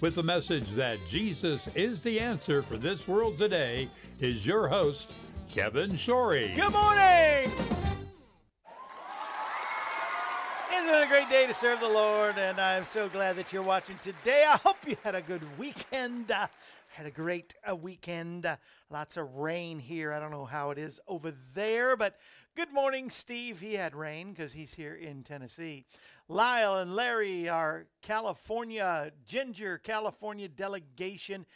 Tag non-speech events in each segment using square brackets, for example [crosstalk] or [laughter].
with the message that Jesus is the answer for this world today is your host, Kevin Shorey. Good morning! Isn't it a great day to serve the Lord? And I'm so glad that you're watching today. I hope you had a good weekend. Uh, had a great uh, weekend. Uh, lots of rain here. I don't know how it is over there, but good morning, Steve. He had rain because he's here in Tennessee. Lyle and Larry, our California, Ginger, California delegation.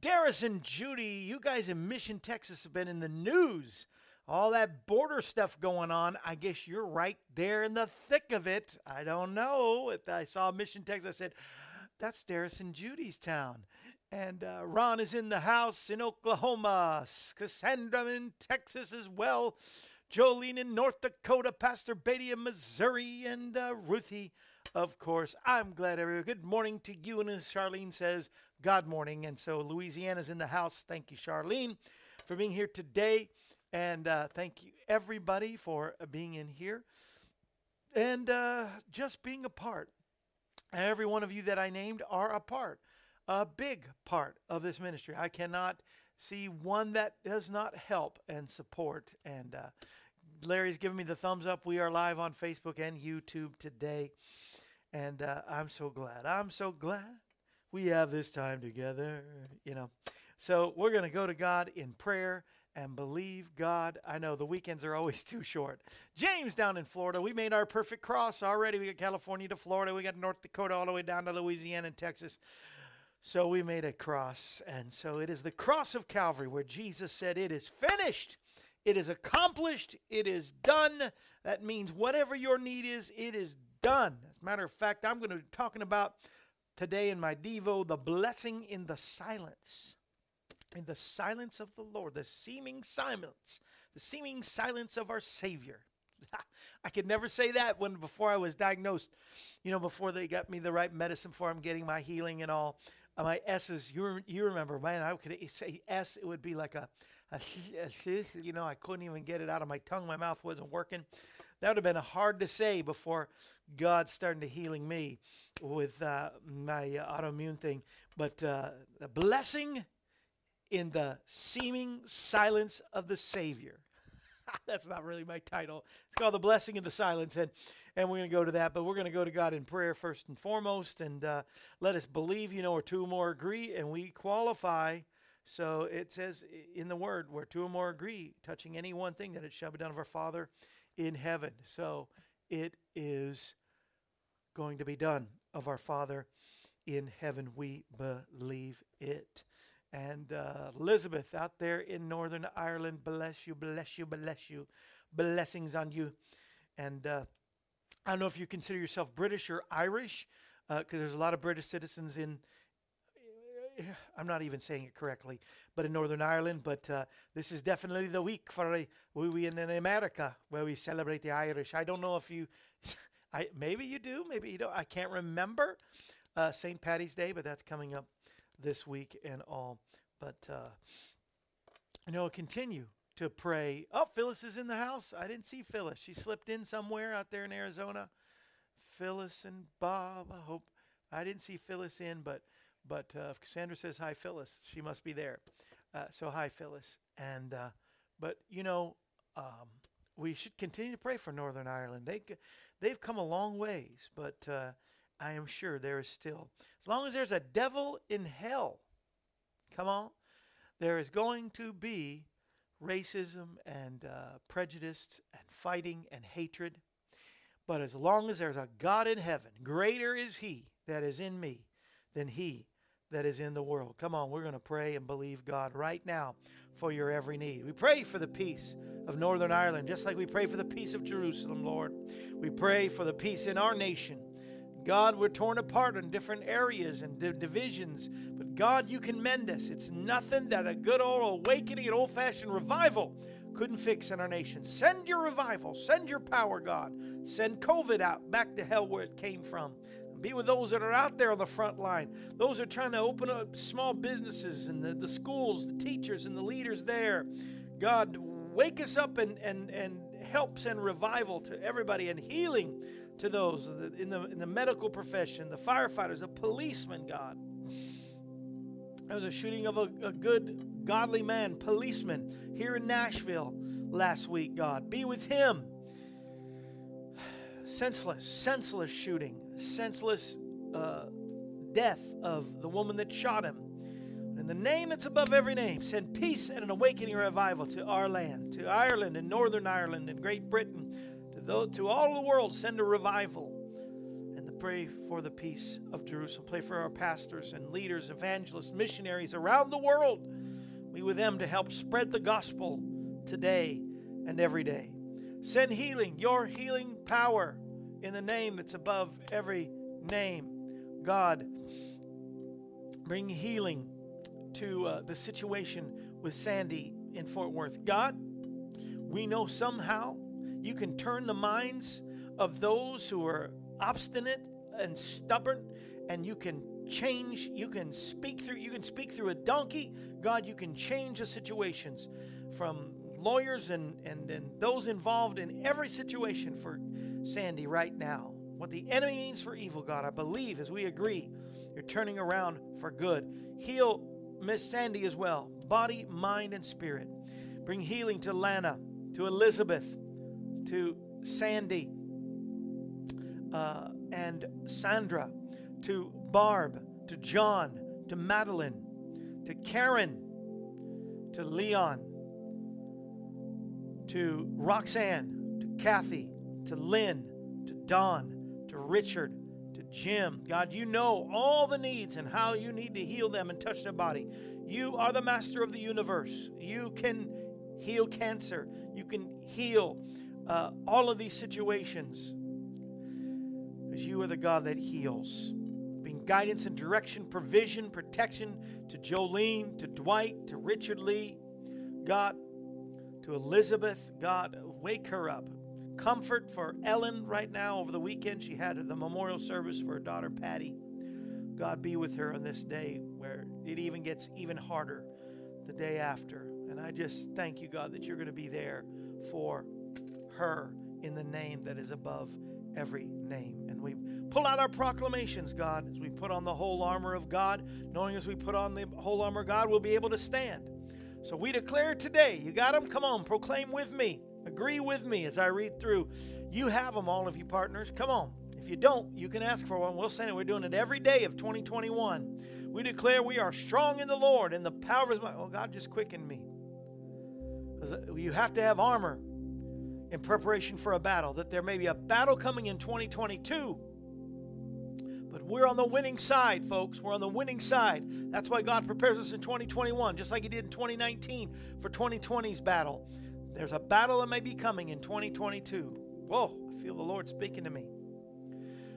Darius and Judy, you guys in Mission, Texas have been in the news. All that border stuff going on. I guess you're right there in the thick of it. I don't know. I saw Mission, Texas. I said, that's Darius and Judy's town. And uh, Ron is in the house in Oklahoma. Cassandra in Texas as well. Jolene in North Dakota, Pastor Beatty in Missouri, and uh, Ruthie, of course. I'm glad everyone. Good morning to you. And as Charlene says, God morning. And so Louisiana's in the house. Thank you, Charlene, for being here today. And uh, thank you, everybody, for uh, being in here and uh, just being a part. Every one of you that I named are a part, a big part of this ministry. I cannot see one that does not help and support. And uh, Larry's giving me the thumbs up. We are live on Facebook and YouTube today. And uh, I'm so glad. I'm so glad we have this time together, you know. So we're going to go to God in prayer and believe God. I know the weekends are always [laughs] too short. James down in Florida, we made our perfect cross already. We got California to Florida, we got North Dakota all the way down to Louisiana and Texas. So we made a cross. And so it is the cross of Calvary where Jesus said, It is finished. It is accomplished. It is done. That means whatever your need is, it is done. As a matter of fact, I'm going to be talking about today in my Devo the blessing in the silence. In the silence of the Lord, the seeming silence, the seeming silence of our Savior. [laughs] I could never say that when before I was diagnosed, you know, before they got me the right medicine for I'm getting my healing and all. Uh, my S's, you, you remember, man, I could say S, it would be like a, a, you know, I couldn't even get it out of my tongue. My mouth wasn't working. That would have been hard to say before God started healing me with uh, my autoimmune thing. But uh, the blessing in the seeming silence of the Savior. [laughs] That's not really my title. It's called The Blessing in the Silence. And, and we're going to go to that. But we're going to go to God in prayer first and foremost. And uh, let us believe, you know, or two or more agree and we qualify so it says in the word, where two or more agree, touching any one thing, that it shall be done of our Father in heaven. So it is going to be done of our Father in heaven. We believe it. And uh, Elizabeth out there in Northern Ireland, bless you, bless you, bless you. Blessings on you. And uh, I don't know if you consider yourself British or Irish, because uh, there's a lot of British citizens in. [sighs] I'm not even saying it correctly, but in Northern Ireland. But uh, this is definitely the week for we in America where we celebrate the Irish. I don't know if you, [laughs] I maybe you do, maybe you don't. I can't remember uh, St. Patty's Day, but that's coming up this week and all. But uh, you know, continue to pray. Oh, Phyllis is in the house. I didn't see Phyllis. She slipped in somewhere out there in Arizona. Phyllis and Bob. I hope I didn't see Phyllis in, but but uh, Cassandra says hi, Phyllis, she must be there. Uh, so hi, Phyllis. And uh, but you know, um, we should continue to pray for Northern Ireland. They they've come a long ways, but uh, I am sure there is still, as long as there's a devil in hell, come on, there is going to be racism and uh, prejudice and fighting and hatred. But as long as there's a God in heaven, greater is He that is in me than He that is in the world. Come on, we're going to pray and believe God right now for your every need. We pray for the peace of Northern Ireland, just like we pray for the peace of Jerusalem, Lord. We pray for the peace in our nation. God, we're torn apart in different areas and divisions, but God, you can mend us. It's nothing that a good old awakening, an old fashioned revival couldn't fix in our nation. Send your revival, send your power, God. Send COVID out back to hell where it came from. Be with those that are out there on the front line, those that are trying to open up small businesses and the, the schools, the teachers and the leaders there. God, wake us up and, and, and help send revival to everybody and healing to those in the, in the medical profession, the firefighters, the policemen, God. There was a shooting of a, a good, godly man, policeman, here in Nashville last week, God. Be with him. [sighs] Senseless, senseless shooting, senseless uh, death of the woman that shot him. In the name that's above every name, send peace and an awakening revival to our land, to Ireland and Northern Ireland and Great Britain, to, to all the world, send a revival. And pray for the peace of Jerusalem. Pray for our pastors and leaders, evangelists, missionaries around the world. Be with them to help spread the gospel today and every day. Send healing, your healing power, in the name that's above every name. God, bring healing to uh, the situation with Sandy in Fort Worth. God, we know somehow you can turn the minds of those who are obstinate and stubborn, and you can change, you can speak through, you can speak through a donkey. God, you can change the situations from lawyers and, and, and those involved in every situation for Sandy right now. What the enemy means for evil, God, I believe as we agree, you're turning around for good. Heal Miss Sandy as well, body, mind, and spirit. Bring healing to Lana, to Elizabeth, to Sandy uh, and Sandra, to Barb, to John, to Madeline, to Karen, to Leon, to Roxanne, to Kathy, to Lynn, to Don, to Richard, to Jim. God, you know all the needs and how you need to heal them and touch their body. You are the master of the universe. You can heal cancer. You can heal uh, all of these situations because you are the God that heals. Being guidance and direction, provision, protection to Jolene, to Dwight, to Richard Lee, God, to Elizabeth, God, wake her up. Comfort for Ellen right now over the weekend. She had the memorial service for her daughter Patty. God be with her on this day where it even gets even harder the day after. And I just thank you, God, that you're going to be there for her in the name that is above every name. And we pull out our proclamations, God, as we put on the whole armor of God, knowing as we put on the whole armor of God, we'll be able to stand. So we declare today, you got them? Come on, proclaim with me. Agree with me as I read through. You have them, all of you partners. Come on. If you don't, you can ask for one. We'll send it. We're doing it every day of 2021. We declare we are strong in the Lord and the power of might. Oh, God, just quicken me. You have to have armor in preparation for a battle, that there may be a battle coming in 2022. But we're on the winning side, folks. We're on the winning side. That's why God prepares us in 2021, just like He did in 2019 for 2020's battle. There's a battle that may be coming in 2022. Whoa, I feel the Lord speaking to me.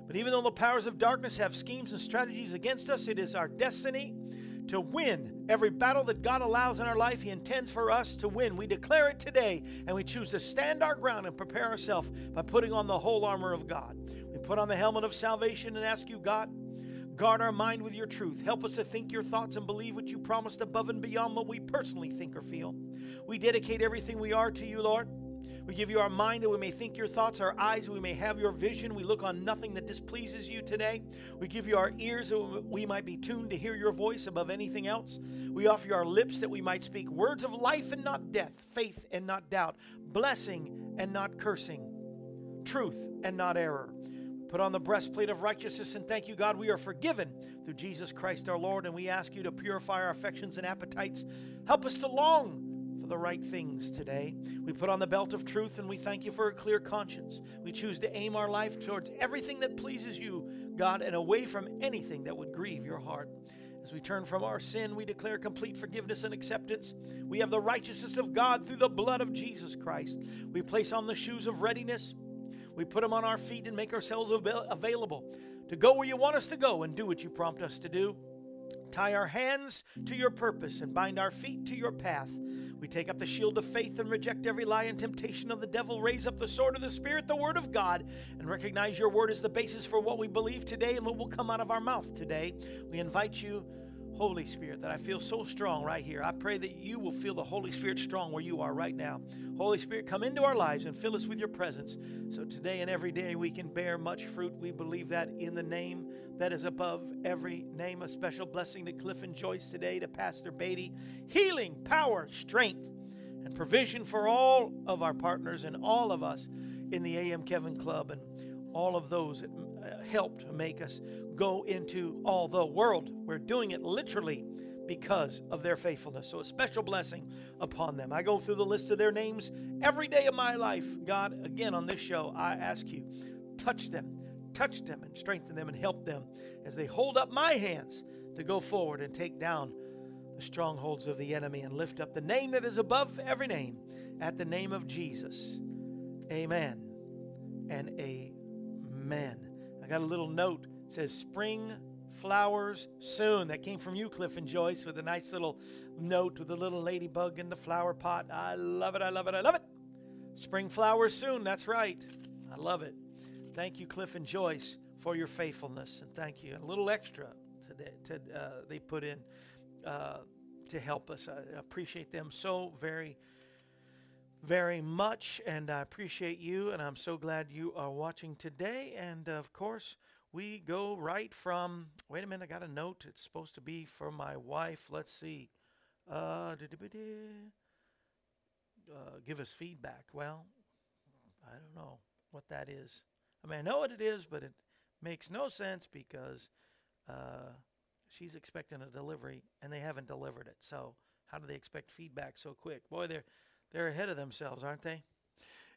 But even though the powers of darkness have schemes and strategies against us, it is our destiny to win every battle that God allows in our life. He intends for us to win. We declare it today, and we choose to stand our ground and prepare ourselves by putting on the whole armor of God. We put on the helmet of salvation and ask you, God, guard our mind with your truth. Help us to think your thoughts and believe what you promised above and beyond what we personally think or feel. We dedicate everything we are to you, Lord. We give you our mind that we may think your thoughts, our eyes we may have your vision. We look on nothing that displeases you today. We give you our ears that we might be tuned to hear your voice above anything else. We offer you our lips that we might speak words of life and not death, faith and not doubt, blessing and not cursing, truth and not error. Put on the breastplate of righteousness and thank you, God, we are forgiven through Jesus Christ our Lord. And we ask you to purify our affections and appetites. Help us to long for the right things today. We put on the belt of truth and we thank you for a clear conscience. We choose to aim our life towards everything that pleases you, God, and away from anything that would grieve your heart. As we turn from our sin, we declare complete forgiveness and acceptance. We have the righteousness of God through the blood of Jesus Christ. We place on the shoes of readiness. We put them on our feet and make ourselves available to go where you want us to go and do what you prompt us to do. Tie our hands to your purpose and bind our feet to your path. We take up the shield of faith and reject every lie and temptation of the devil. Raise up the sword of the Spirit, the Word of God, and recognize your Word as the basis for what we believe today and what will come out of our mouth today. We invite you Holy Spirit, that I feel so strong right here. I pray that you will feel the Holy Spirit strong where you are right now. Holy Spirit, come into our lives and fill us with your presence. So today and every day we can bear much fruit. We believe that in the name that is above every name. A special blessing to Cliff and Joyce today, to Pastor Beatty. Healing, power, strength, and provision for all of our partners and all of us in the AM Kevin Club and all of those helped make us go into all the world. We're doing it literally because of their faithfulness. So, a special blessing upon them. I go through the list of their names every day of my life. God, again, on this show, I ask you, touch them, touch them, and strengthen them and help them as they hold up my hands to go forward and take down the strongholds of the enemy and lift up the name that is above every name at the name of Jesus. Amen and amen. I got a little note says spring flowers soon. That came from you, Cliff and Joyce, with a nice little note with a little ladybug in the flower pot. I love it. I love it. I love it. Spring flowers soon. That's right. I love it. Thank you, Cliff and Joyce, for your faithfulness, and thank you. A little extra today to, uh, they put in uh, to help us. I appreciate them so very, very much, and I appreciate you, and I'm so glad you are watching today. And of course, we go right from, wait a minute, I got a note. It's supposed to be for my wife. Let's see. Uh, uh, give us feedback. Well, I don't know what that is. I mean, I know what it is, but it makes no sense because uh, she's expecting a delivery and they haven't delivered it. So how do they expect feedback so quick? Boy, they're they're ahead of themselves, aren't they?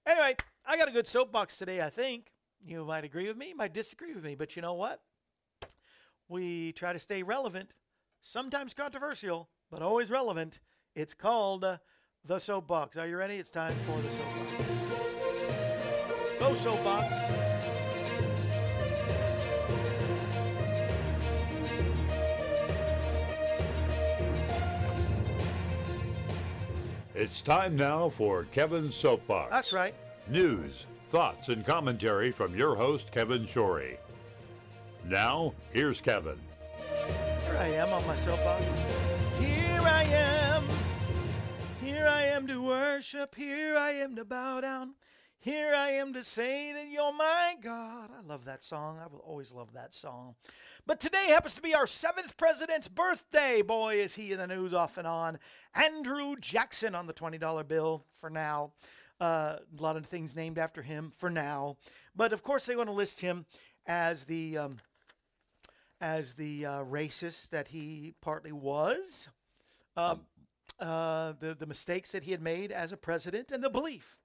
Anyway, I got a good soapbox today, I think. You might agree with me, might disagree with me, but you know what? We try to stay relevant, sometimes controversial, but always relevant. It's called uh, the soapbox. Are you ready? It's time for the soapbox. Go, soapbox. It's time now for Kevin's Soapbox. That's right. News, thoughts, and commentary from your host, Kevin Shorey. Now, here's Kevin. Here I am on my soapbox. Here I am. Here I am to worship. Here I am to bow down. Here I am to say that you're my God. I love that song. I will always love that song. But today happens to be our seventh president's birthday. Boy, is he in the news off and on. Andrew Jackson on the $20 bill for now. Uh, a lot of things named after him for now, but of course they want to list him as the um, as the uh, racist that he partly was, uh, uh, the the mistakes that he had made as a president, and the belief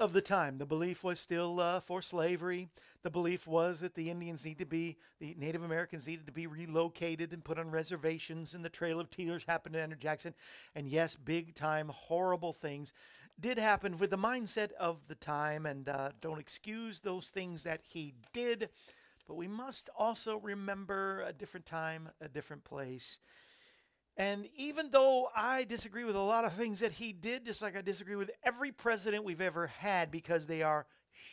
of the time. The belief was still uh, for slavery. The belief was that the Indians need to be, the Native Americans needed to be relocated and put on reservations, and the Trail of Tears happened to Andrew Jackson. And yes, big time, horrible things did happen with the mindset of the time, and uh, don't excuse those things that he did. But we must also remember a different time, a different place. And even though I disagree with a lot of things that he did, just like I disagree with every president we've ever had because they are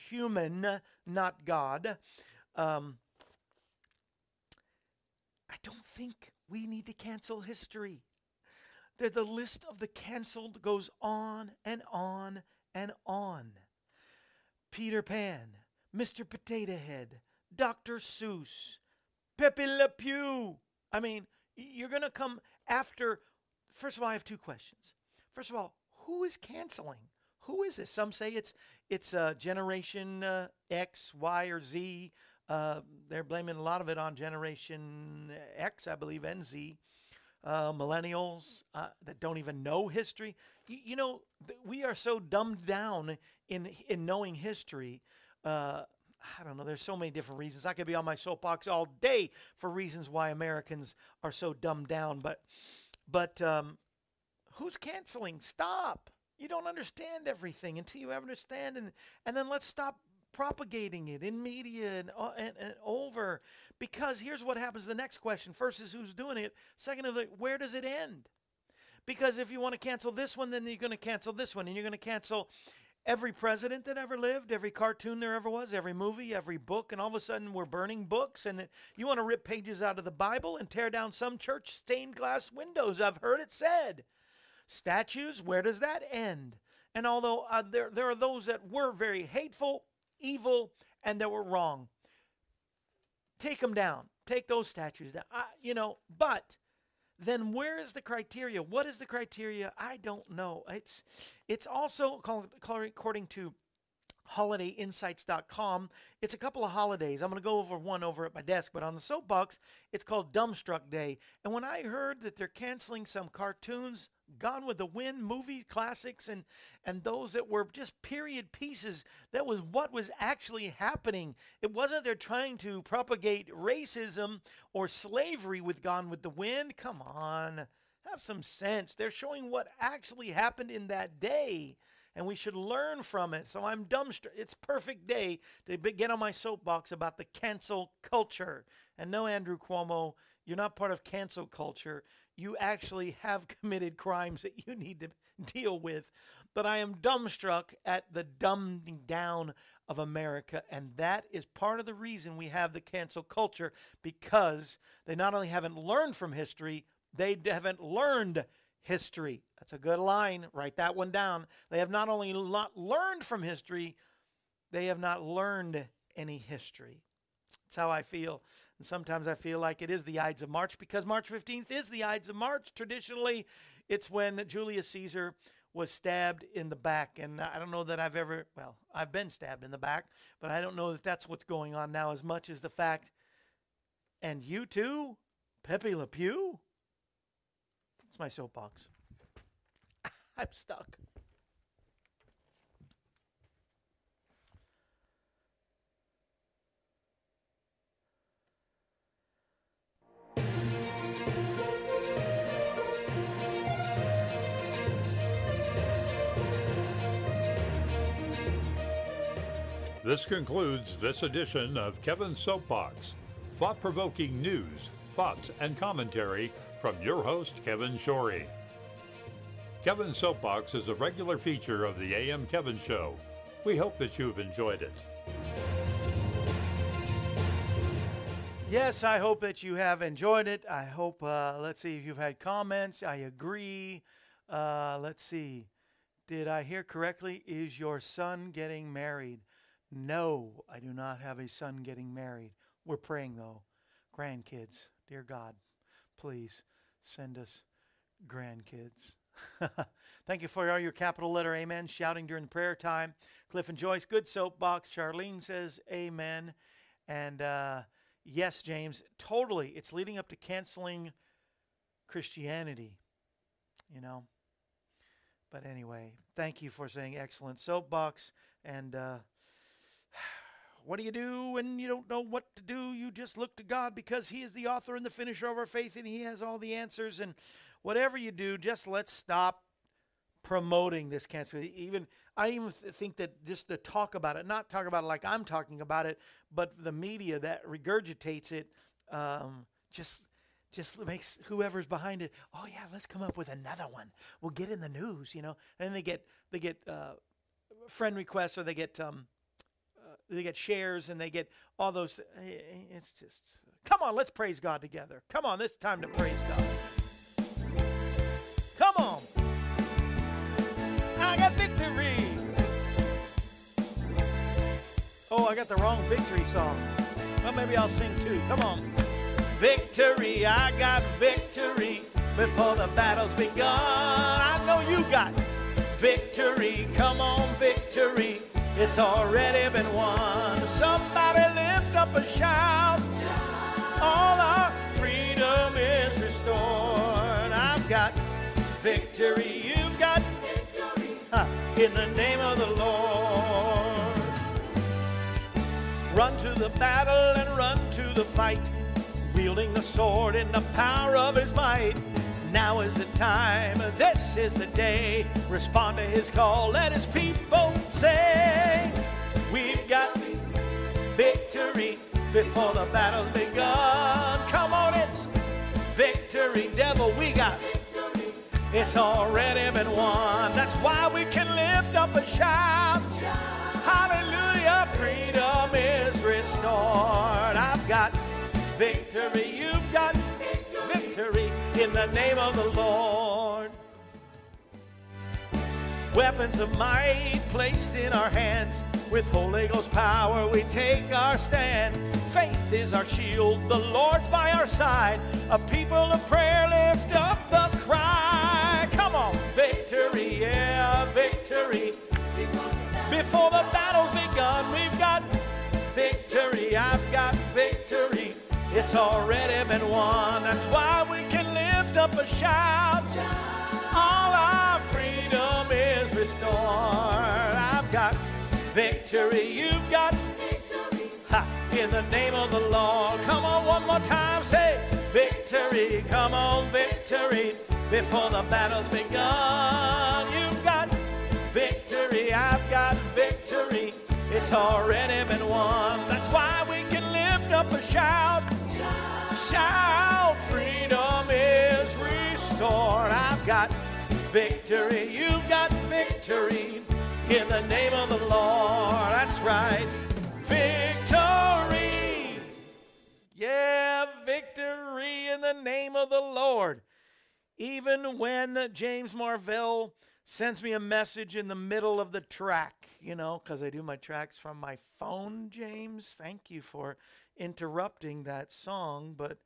human, not God, um, I don't think we need to cancel history. The, the list of the canceled goes on and on and on. Peter Pan, Mr. Potato Head, Dr. Seuss, Pepe Le Pew. I mean, you're going to come after. First of all, I have two questions. First of all, who is canceling? Who is this? Some say it's it's uh, Generation uh, X, Y, or Z. Uh, they're blaming a lot of it on Generation X, I believe, and Z uh, millennials uh, that don't even know history. You, you, know, we are so dumbed down in in knowing history. Uh, I don't know. There's so many different reasons. I could be on my soapbox all day for reasons why Americans are so dumbed down. But, but um, who's canceling? Stop. You don't understand everything until you understand, and and then let's stop propagating it in media and, uh, and, and, over. Because here's what happens the next question first is who's doing it, second of it, where does it end? Because if you want to cancel this one, then you're going to cancel this one, and you're going to cancel every president that ever lived, every cartoon there ever was, every movie, every book, and all of a sudden we're burning books, and you want to rip pages out of the Bible and tear down some church stained glass windows. I've heard it said. Statues, where does that end? And although uh, there, there are those that were very hateful, evil and that were wrong. Take them down. Take those statues down. I, you know, but then where is the criteria? What is the criteria? I don't know. It's it's also according to holidayinsights.com. It's a couple of holidays. I'm going to go over one over at my desk, but on the soapbox, it's called Dumbstruck Day. And when I heard that they're canceling some cartoons, Gone with the Wind movie classics and and those that were just period pieces. That was what was actually happening. It wasn't they're trying to propagate racism or slavery with Gone with the Wind. Come on. Have some sense. They're showing what actually happened in that day and we should learn from it. So I'm dumbstruck. It's perfect day to get on my soapbox about the cancel culture. And no, Andrew Cuomo, you're not part of cancel culture you actually have [laughs] committed crimes that you need to [laughs] deal with. But I am dumbstruck at the dumbing down of America. And that is part of the reason we have the cancel culture because they not only haven't learned from history, they haven't learned history. That's a good line. Write that one down. They have not only not learned from history, they have not learned any history. That's how I feel. And sometimes I feel like it is the Ides of March because March 15th is the Ides of March. Traditionally, it's when Julius Caesar was stabbed in the back. And I don't know that I've ever, well, I've been stabbed in the back, but I don't know that that's what's going on now as much as the fact, and you too, Pepe Le Pew? It's my soapbox. [laughs] I'm stuck. This concludes this edition of Kevin's Soapbox. Thought provoking news, thoughts, and commentary from your host, Kevin Shorey. Kevin's Soapbox is a regular feature of the AM Kevin Show. We hope that you've enjoyed it. Yes, I hope that you have enjoyed it. I hope, uh, let's see if you've had comments. I agree. Uh, let's see. Did I hear correctly? Is your son getting married? No, I do not have a son getting married. We're praying though. Grandkids, dear God, please send us grandkids. [laughs] Thank you for all your capital letter amen shouting during prayer time. Cliff and Joyce, good soapbox. Charlene says amen. And uh, yes, James, totally. It's leading up to canceling Christianity. You know, But anyway, thank you for saying excellent soapbox. And uh, what do you do when you don't know what to do? You just look to God because He is the author and the finisher of our faith, and He has all the answers. And whatever you do, just let's stop promoting this cancer. Even I even th- think that just to talk about it, not talk about it like I'm talking about it, but the media that regurgitates it, um, just just makes whoever's behind it. Oh yeah, let's come up with another one. We'll get in the news, you know. And they get they get uh, friend requests or they get um, they get shares and they get all those. Eh, eh, it's just come on, let's praise God together. Come on, this time to praise God. Come on. I got victory. Oh, I got the wrong victory song. Well, maybe I'll sing too. Come on. Victory, I got victory before the battle's begun. I know you got victory. Come on, victory. It's already been won. Somebody lift up a shout. All our freedom is restored. I've got victory. You've got victory. in the name of the Lord. Run to the battle and run to the fight wielding the sword in the power of his might. Now is the time, this is the day. Respond to his call, let his people say, We've got victory before the battle's begun. Come on, it's victory, devil, we got. It's already been won. That's why we can lift up a shout. Hallelujah, freedom is restored. I've got victory. You've got victory in the name of the Lord. Weapons of might placed in our hands. With Holy Ghost power, we take our stand. Faith is our shield, the Lord's by our side. A people of prayer lift up the cry. Come on, victory, yeah, victory. Before the battle's begun, we've got victory. I've got victory. It's already been won. That's why we can lift up a shout. Restored. I've got victory. You've got victory. Ha, in the name of the Lord. Come on, one more time. Say victory. Come on, victory. Before the battle's begun, you've got victory. I've got victory. It's already been won. That's why we can lift up a shout. Shout, freedom is restored. I've got victory. You've got victory in the name of the Lord. That's right. Victory. Yeah, victory in the name of the Lord. Even when James Marvell sends me a message in the middle of the track, you know, because I do my tracks from my phone, James. Thank you for interrupting that song, but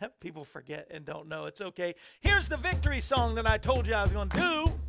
[laughs] people forget and don't know. It's okay. Here's the victory song that I told you I was going to do.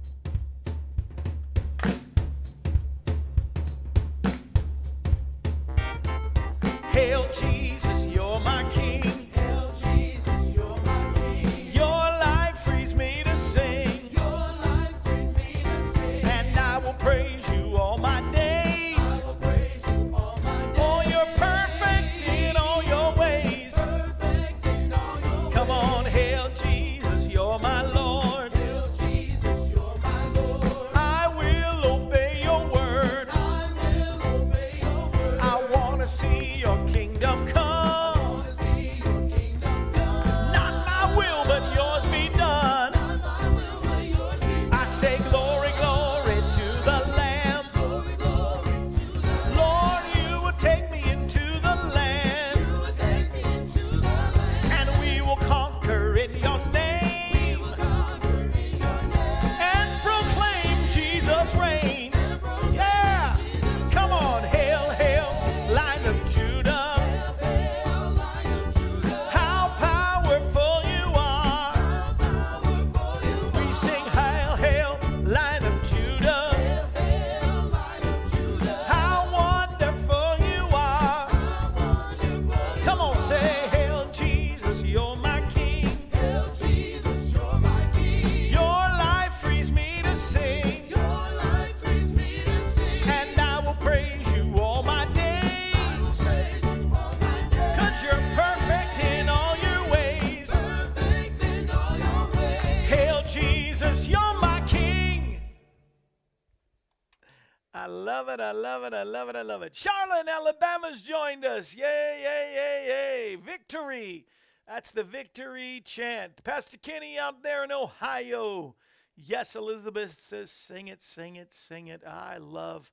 I love it. I love it. I love it. I love it. Charlotte, Alabama's joined us. Yay, yay, yay, yay. Victory. That's the victory chant. Pastor Kenny out there in Ohio. Yes, Elizabeth says, sing it, sing it, sing it. I love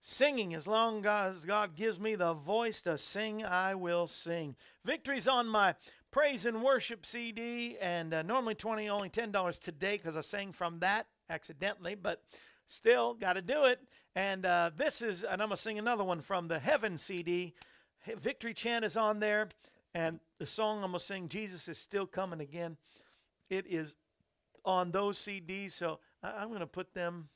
singing. As long as God gives me the voice to sing, I will sing. Victory's on my praise and worship CD, and uh, normally 20 only $10 today because I sang from that accidentally, but still got to do it. And uh, this is, and I'm going to sing another one from the Heaven CD. Victory Chant is on there, and the song I'm going to sing, Jesus is Still Coming Again, it is on those CDs. So I- I'm going to put them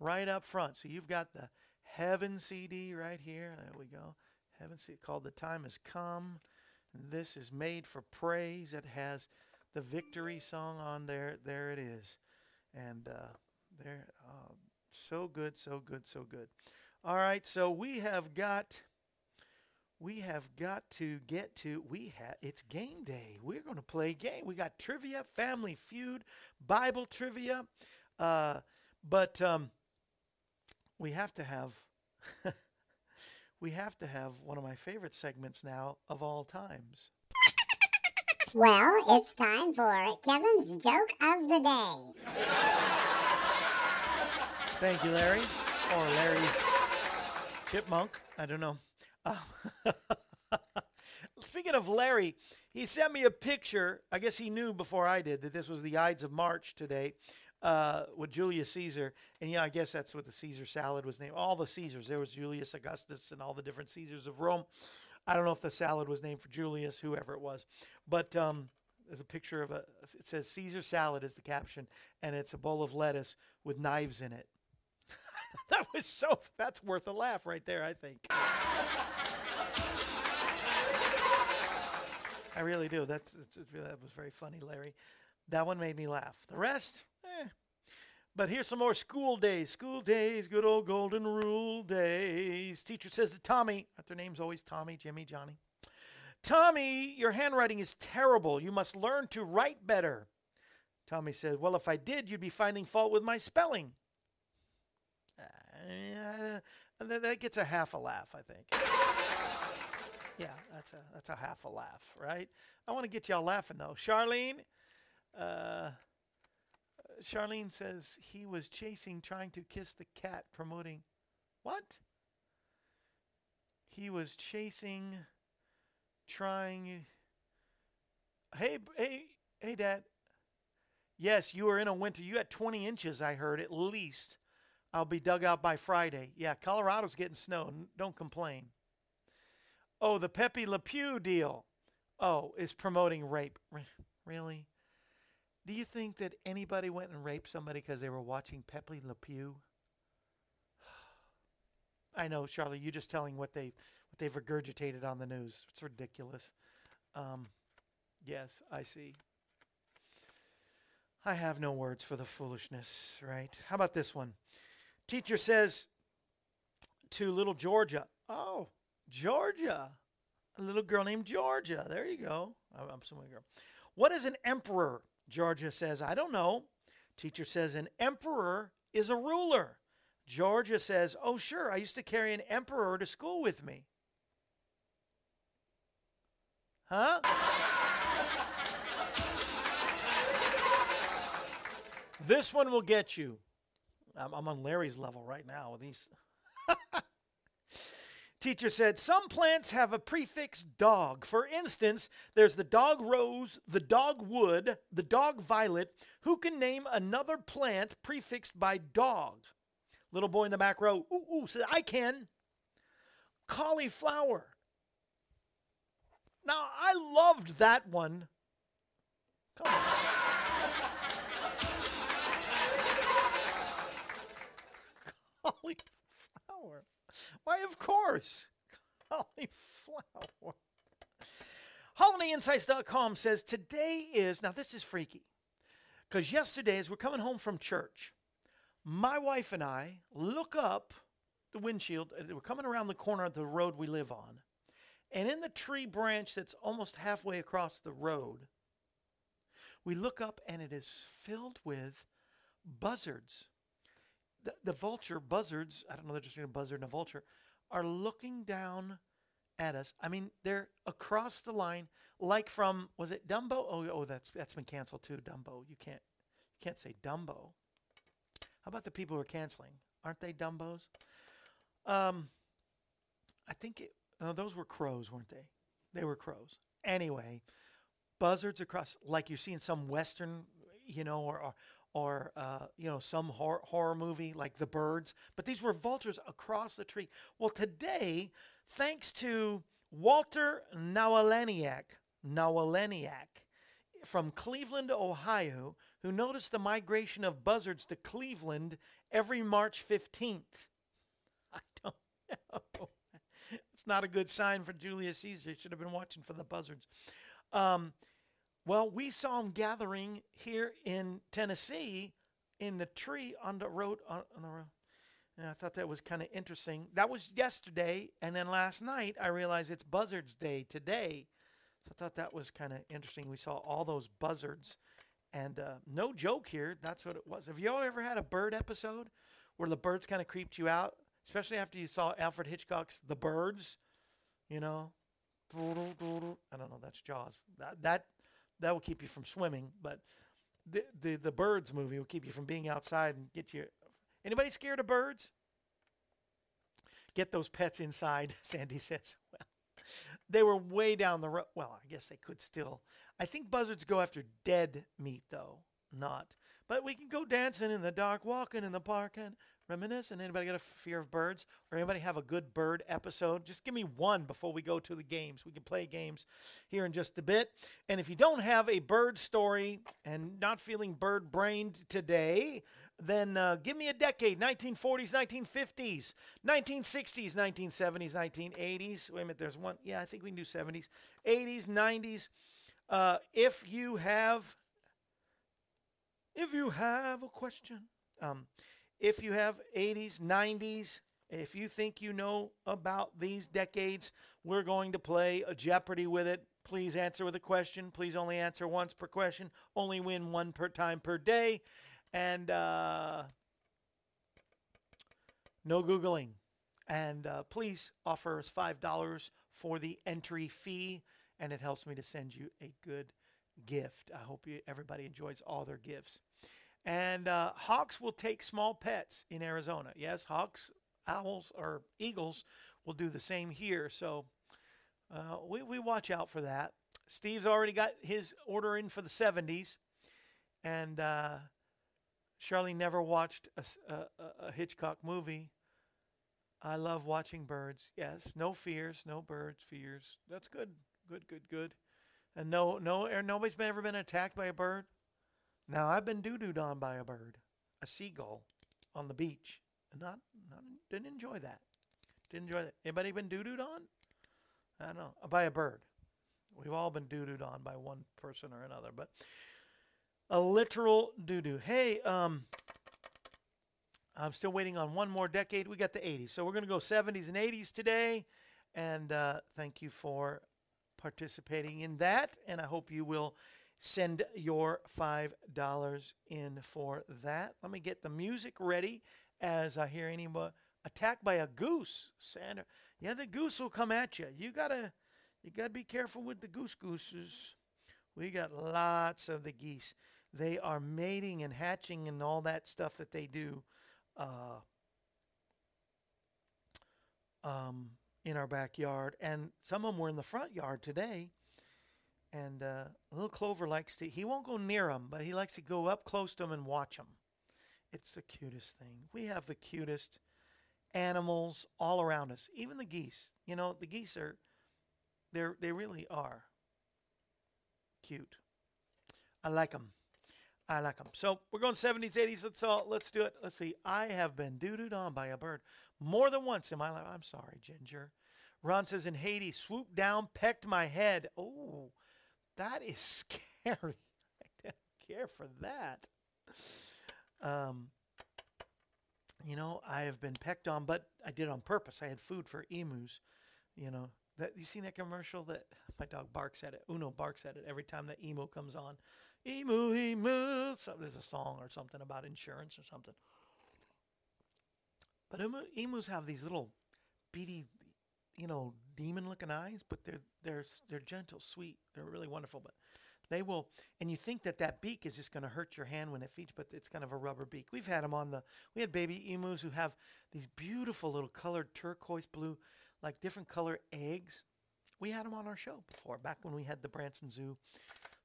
right up front. So you've got the Heaven CD right here. There we go. Heaven CD called The Time Has Come. This is made for praise. It has the victory song on there. There it is. And uh, there, uh, so good, so good, so good. All right, so we have got, we have got to get to. We have it's game day. We're going to play game. We got trivia, Family Feud, Bible trivia, uh, but um, we have to have. [laughs] we have to have one of my favorite segments now of all times. Well, it's time for Kevin's joke of the day. [laughs] Thank you, Larry. Or Larry's chipmunk. I don't know. Uh, [laughs] speaking of Larry, he sent me a picture. I guess he knew before I did that this was the Ides of March today uh, with Julius Caesar. And yeah, I guess that's what the Caesar salad was named. All the Caesars. There was Julius Augustus and all the different Caesars of Rome. I don't know if the salad was named for Julius, whoever it was. But um, there's a picture of a, it says Caesar salad is the caption, and it's a bowl of lettuce with knives in it. [laughs] that was so, that's worth a laugh right there, I think. I really do. That's, that's that was very funny, Larry. That one made me laugh. The rest, eh. But here's some more school days. School days, good old golden rule days. Teacher says to Tommy, their name's always Tommy, Jimmy, Johnny. Tommy, your handwriting is terrible. You must learn to write better. Tommy says, Well, if I did, you'd be finding fault with my spelling. That that gets a half a laugh, I think. Yeah, that's a that's a half a laugh, right? I want to get y'all laughing though. Charlene, uh, Charlene says he was chasing, trying to kiss the cat, promoting what? He was chasing, trying. Hey, hey, hey, Dad. Yes, you were in a winter. You had 20 inches, I heard, at least. I'll be dug out by Friday. Yeah, Colorado's getting snow. Don't complain. Oh, the Pepe Le Pew deal. Oh, is promoting rape. Really? Do you think that anybody went and raped somebody because they were watching Pepe Le Pew? [sighs] I know, Charlie. You're just telling what they what they've regurgitated on the news. It's ridiculous. Um, yes, I see. I have no words for the foolishness, right? How about this one? Teacher says to little Georgia, Oh, Georgia. A little girl named Georgia. There you go. I'm assuming girl. What is an emperor? Georgia says, I don't know. Teacher says, An emperor is a ruler. Georgia says, Oh, sure. I used to carry an emperor to school with me. Huh? [laughs] This one will get you. I'm, I'm on Larry's level right now with these. [laughs] Teacher said some plants have a prefix dog. For instance, there's the dog rose, the dog wood, the dog violet. Who can name another plant prefixed by dog? Little boy in the back row, ooh, ooh, said, I can. Cauliflower. Now, I loved that one. Come on. Cauliflower. Why, of course. Cauliflower. HolidayInsights.com says today is, now this is freaky, because yesterday, as we're coming home from church, my wife and I look up the windshield. Uh, we're coming around the corner of the road we live on. And in the tree branch that's almost halfway across the road, we look up and it is filled with buzzards. The, the vulture buzzards. I don't know. They're just a buzzard and a vulture. Are looking down at us. I mean, they're across the line, like from was it Dumbo? Oh, oh, that's that's been canceled too. Dumbo. You can't you can't say Dumbo. How about the people who are canceling? Aren't they Dumbos? Um, I think it, no, those were crows, weren't they? They were crows. Anyway, buzzards across, like you see in some Western, you know, or or, or uh, you know, some horror, horror movie like The Birds. But these were vultures across the tree. Well, today, thanks to Walter Nowaleniak, Nowaleniak from Cleveland, Ohio, who noticed the migration of buzzards to Cleveland every March 15th. [laughs] I don't know. [laughs] It's not a good sign for Julius Caesar. He should have been watching for the buzzards. Um, well, we saw them gathering here in Tennessee in the tree on the road. On, on the road. And I thought that was kind of interesting. That was yesterday. And then last night, I realized it's Buzzards Day today. So I thought that was kind of interesting. We saw all those buzzards. And uh, no joke here, that's what it was. Have you all ever had a bird episode where the birds kind of creeped you out? Especially after you saw Alfred Hitchcock's The Birds, you know? I don't know, that's Jaws. That, that, that will keep you from swimming, but the, the, the Birds movie will keep you from being outside and get you. Anybody scared of birds? Get those pets inside, [laughs] Sandy says. Well, they were way down the road. Well, I guess they could still. I think buzzards go after dead meat, though, not. But we can go dancing in the dark, walking in the park, and reminiscing. Anybody got a fear of birds? Or anybody have a good bird episode? Just give me one before we go to the games. We can play games here in just a bit. And if you don't have a bird story and not feeling bird brained today, then uh, give me a decade 1940s 1950s 1960s 1970s 1980s wait a minute there's one yeah i think we can do 70s 80s 90s uh, if you have if you have a question um, if you have 80s 90s if you think you know about these decades we're going to play a jeopardy with it please answer with a question please only answer once per question only win one per time per day and uh, no Googling. And uh, please offer us $5 for the entry fee, and it helps me to send you a good gift. I hope you, everybody enjoys all their gifts. And uh, hawks will take small pets in Arizona. Yes, hawks, owls, or eagles will do the same here. So uh, we, we watch out for that. Steve's already got his order in for the 70s. And uh, Charlie never watched a Hitchcock movie. I love watching birds. Yes, no fears, no birds fears. That's good, good, good, good. And no, no, er, ever been attacked by a bird. Now I've been doo dooed on by a bird, a seagull, on the beach. And not, not, didn't enjoy that. Didn't enjoy that. Anybody been doo dooed on? I don't know. By a bird. We've all been doo dooed on by one person or another, but a literal doo doo. Hey, um, I'm still waiting on one more decade. We got the 80s. So we're going to go 70s and 80s today. And uh, thank you for participating in that. And I hope you will send your $5 in for that. Let me get the music ready as I hear anyone attacked by a goose. Sandra. Yeah, the goose will come at you. You got to you got to be careful with the goose gooses. We got lots of the geese. They are mating and hatching and all that stuff that they do uh, um, in our backyard. And some of them were in the front yard today. And uh, little Clover likes to, he won't go near them, but he likes to go up close to them and watch them. It's the cutest thing. We have the cutest animals all around us, even the geese. You know, the geese are, they're, they really are cute. I like them. I like them. So we're going 70s, 80s. Let's all let's do it. Let's see. I have been doo-dooed on by a bird more than once in my life. I'm sorry, Ginger. Ron says in Haiti, swooped down, pecked my head. Oh, that is [laughs] scary. I don't care for that. Um, you know, I have been pecked on, but I did on purpose. I had food for emus. You know, that you seen that commercial that my dog barks at it. Uno barks at it every time that emo comes on. Emu, emu. So there's a song or something about insurance or something. But emu, emus have these little beady, you know, demon-looking eyes, but they're they're they're gentle, sweet. They're really wonderful. But they will, and you think that that beak is just going to hurt your hand when it feeds, but it's kind of a rubber beak. We've had them on the. We had baby emus who have these beautiful little colored turquoise blue, like different color eggs. We had them on our show before, back when we had the Branson Zoo,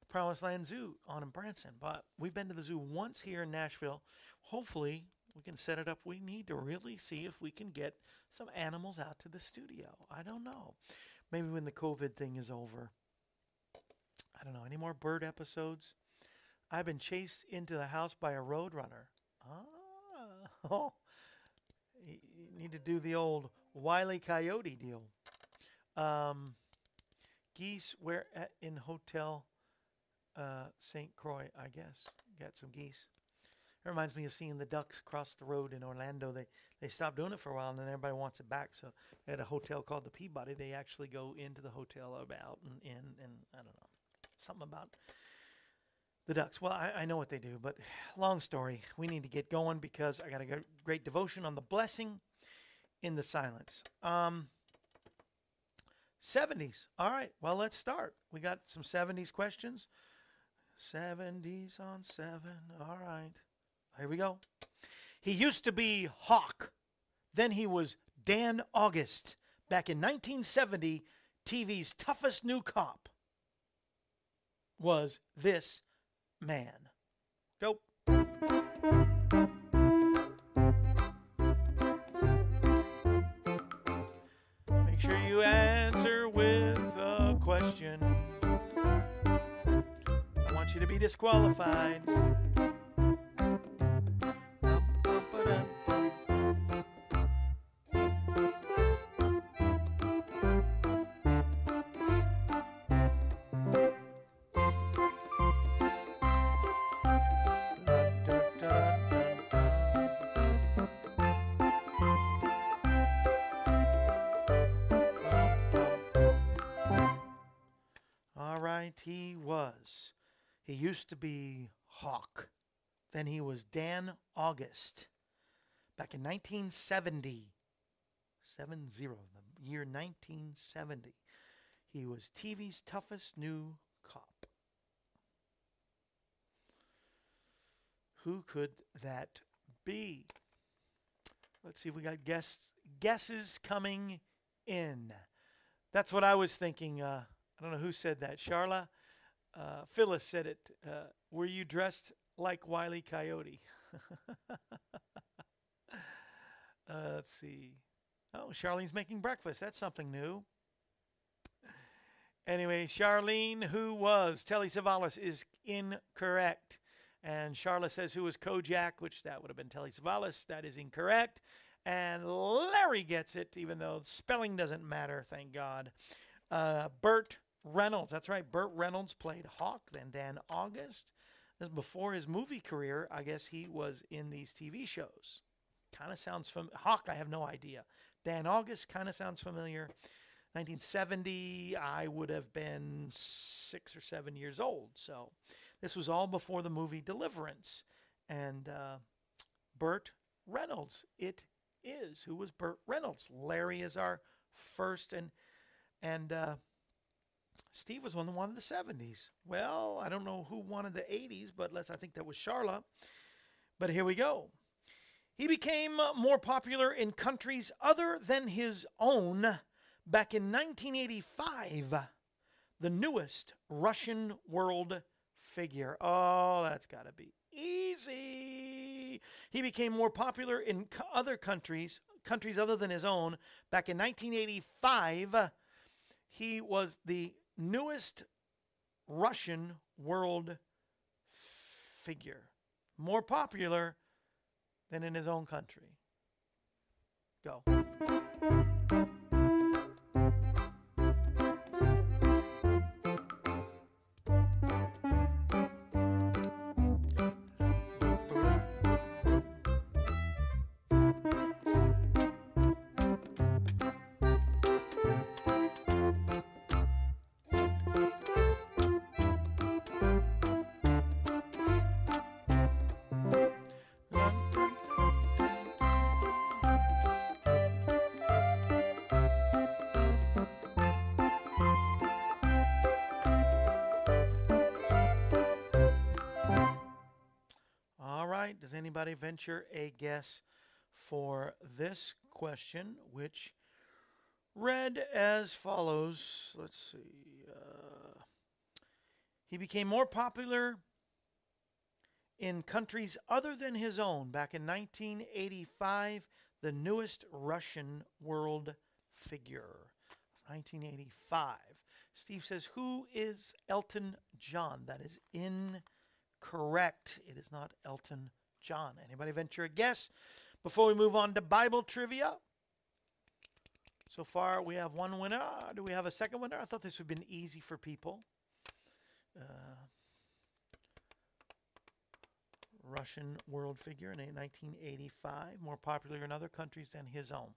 the Promised Land Zoo on in Branson. But we've been to the zoo once here in Nashville. Hopefully, we can set it up. We need to really see if we can get some animals out to the studio. I don't know. Maybe when the COVID thing is over. I don't know. Any more bird episodes? I've been chased into the house by a roadrunner. Ah, [laughs] oh, you need to do the old Wiley. Coyote deal. Um, geese where at, in Hotel uh, St. Croix, I guess. Got some geese. It reminds me of seeing the ducks cross the road in Orlando. They they stopped doing it for a while, and then everybody wants it back. So at a hotel called the Peabody, they actually go into the hotel about and in and I don't know something about the ducks. Well, I, I know what they do, but long story. We need to get going because I got a great devotion on the blessing in the silence. Um, 70s. All right. Well, let's start. We got some 70s questions. 70s on 7. All right. Here we go. He used to be Hawk. Then he was Dan August. Back in 1970, TV's toughest new cop was this man. Go. Make sure you answer with a question. I want you to be disqualified. He used to be Hawk. Then he was Dan August. Back in 1970. 70, the year 1970. He was TV's toughest new cop. Who could that be? Let's see if we got guests guesses coming in. That's what I was thinking. Uh, I don't know who said that. Charla, uh, Phyllis said it. Uh, were you dressed like Wile E. Coyote? [laughs] uh, let's see. Oh, Charlene's making breakfast. That's something new. Anyway, Charlene, who was Telly Savalas, is incorrect. And Charla says who was Kojak, which that would have been Telly Savalas. That is incorrect. And Larry gets it, even though spelling doesn't matter, thank God. Uh, Burt Reynolds, that's right. Burt Reynolds played Hawk, then Dan August. This before his movie career. I guess he was in these TV shows. Kind of sounds familiar. Hawk, I have no idea. Dan August kind of sounds familiar. 1970, I would have been six or seven years old. So this was all before the movie Deliverance. And uh, Burt Reynolds, it is. Who was Burt Reynolds? Larry is our first, and and uh, Steve was one that wanted the 70s. Well, I don't know who wanted the 80s, but let's. I think that was Charla. But here we go. He became more popular in countries other than his own back in 1985. The newest Russian world figure. Oh, that's got to be easy. He became more popular in c- other countries, countries other than his own, back in 1985. He was the newest Russian world figure, more popular than in his own country. Go. Anybody venture a guess for this question, which read as follows? Let's see. Uh, he became more popular in countries other than his own back in 1985, the newest Russian world figure. 1985. Steve says, Who is Elton John? That is incorrect. It is not Elton John. Anybody venture a guess before we move on to Bible trivia? So far, we have one winner. Do we have a second winner? I thought this would have been easy for people. Uh, Russian world figure in 1985, more popular in other countries than his own.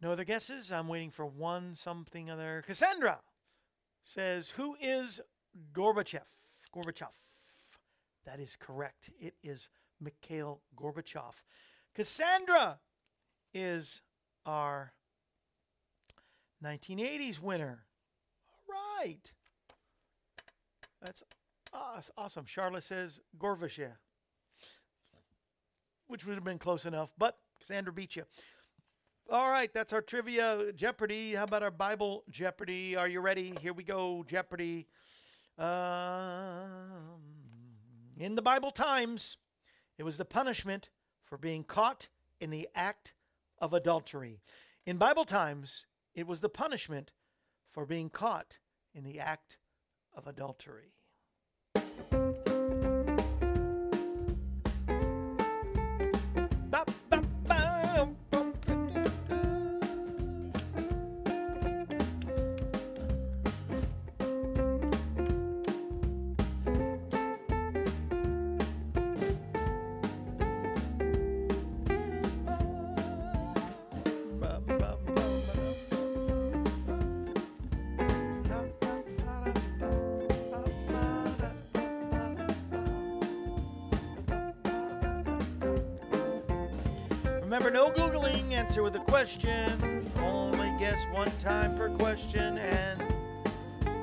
No other guesses? I'm waiting for one something other. Cassandra says, Who is Gorbachev? Gorbachev. That is correct. It is Mikhail Gorbachev. Cassandra is our 1980s winner. All right. That's awesome. Charlotte says Gorbachev, which would have been close enough, but Cassandra beat you. All right, that's our trivia Jeopardy. How about our Bible Jeopardy? Are you ready? Here we go, Jeopardy. Um, in the Bible times, it was the punishment for being caught in the act of adultery. In Bible times, it was the punishment for being caught in the act of adultery. No Googling, answer with a question. Only guess one time per question and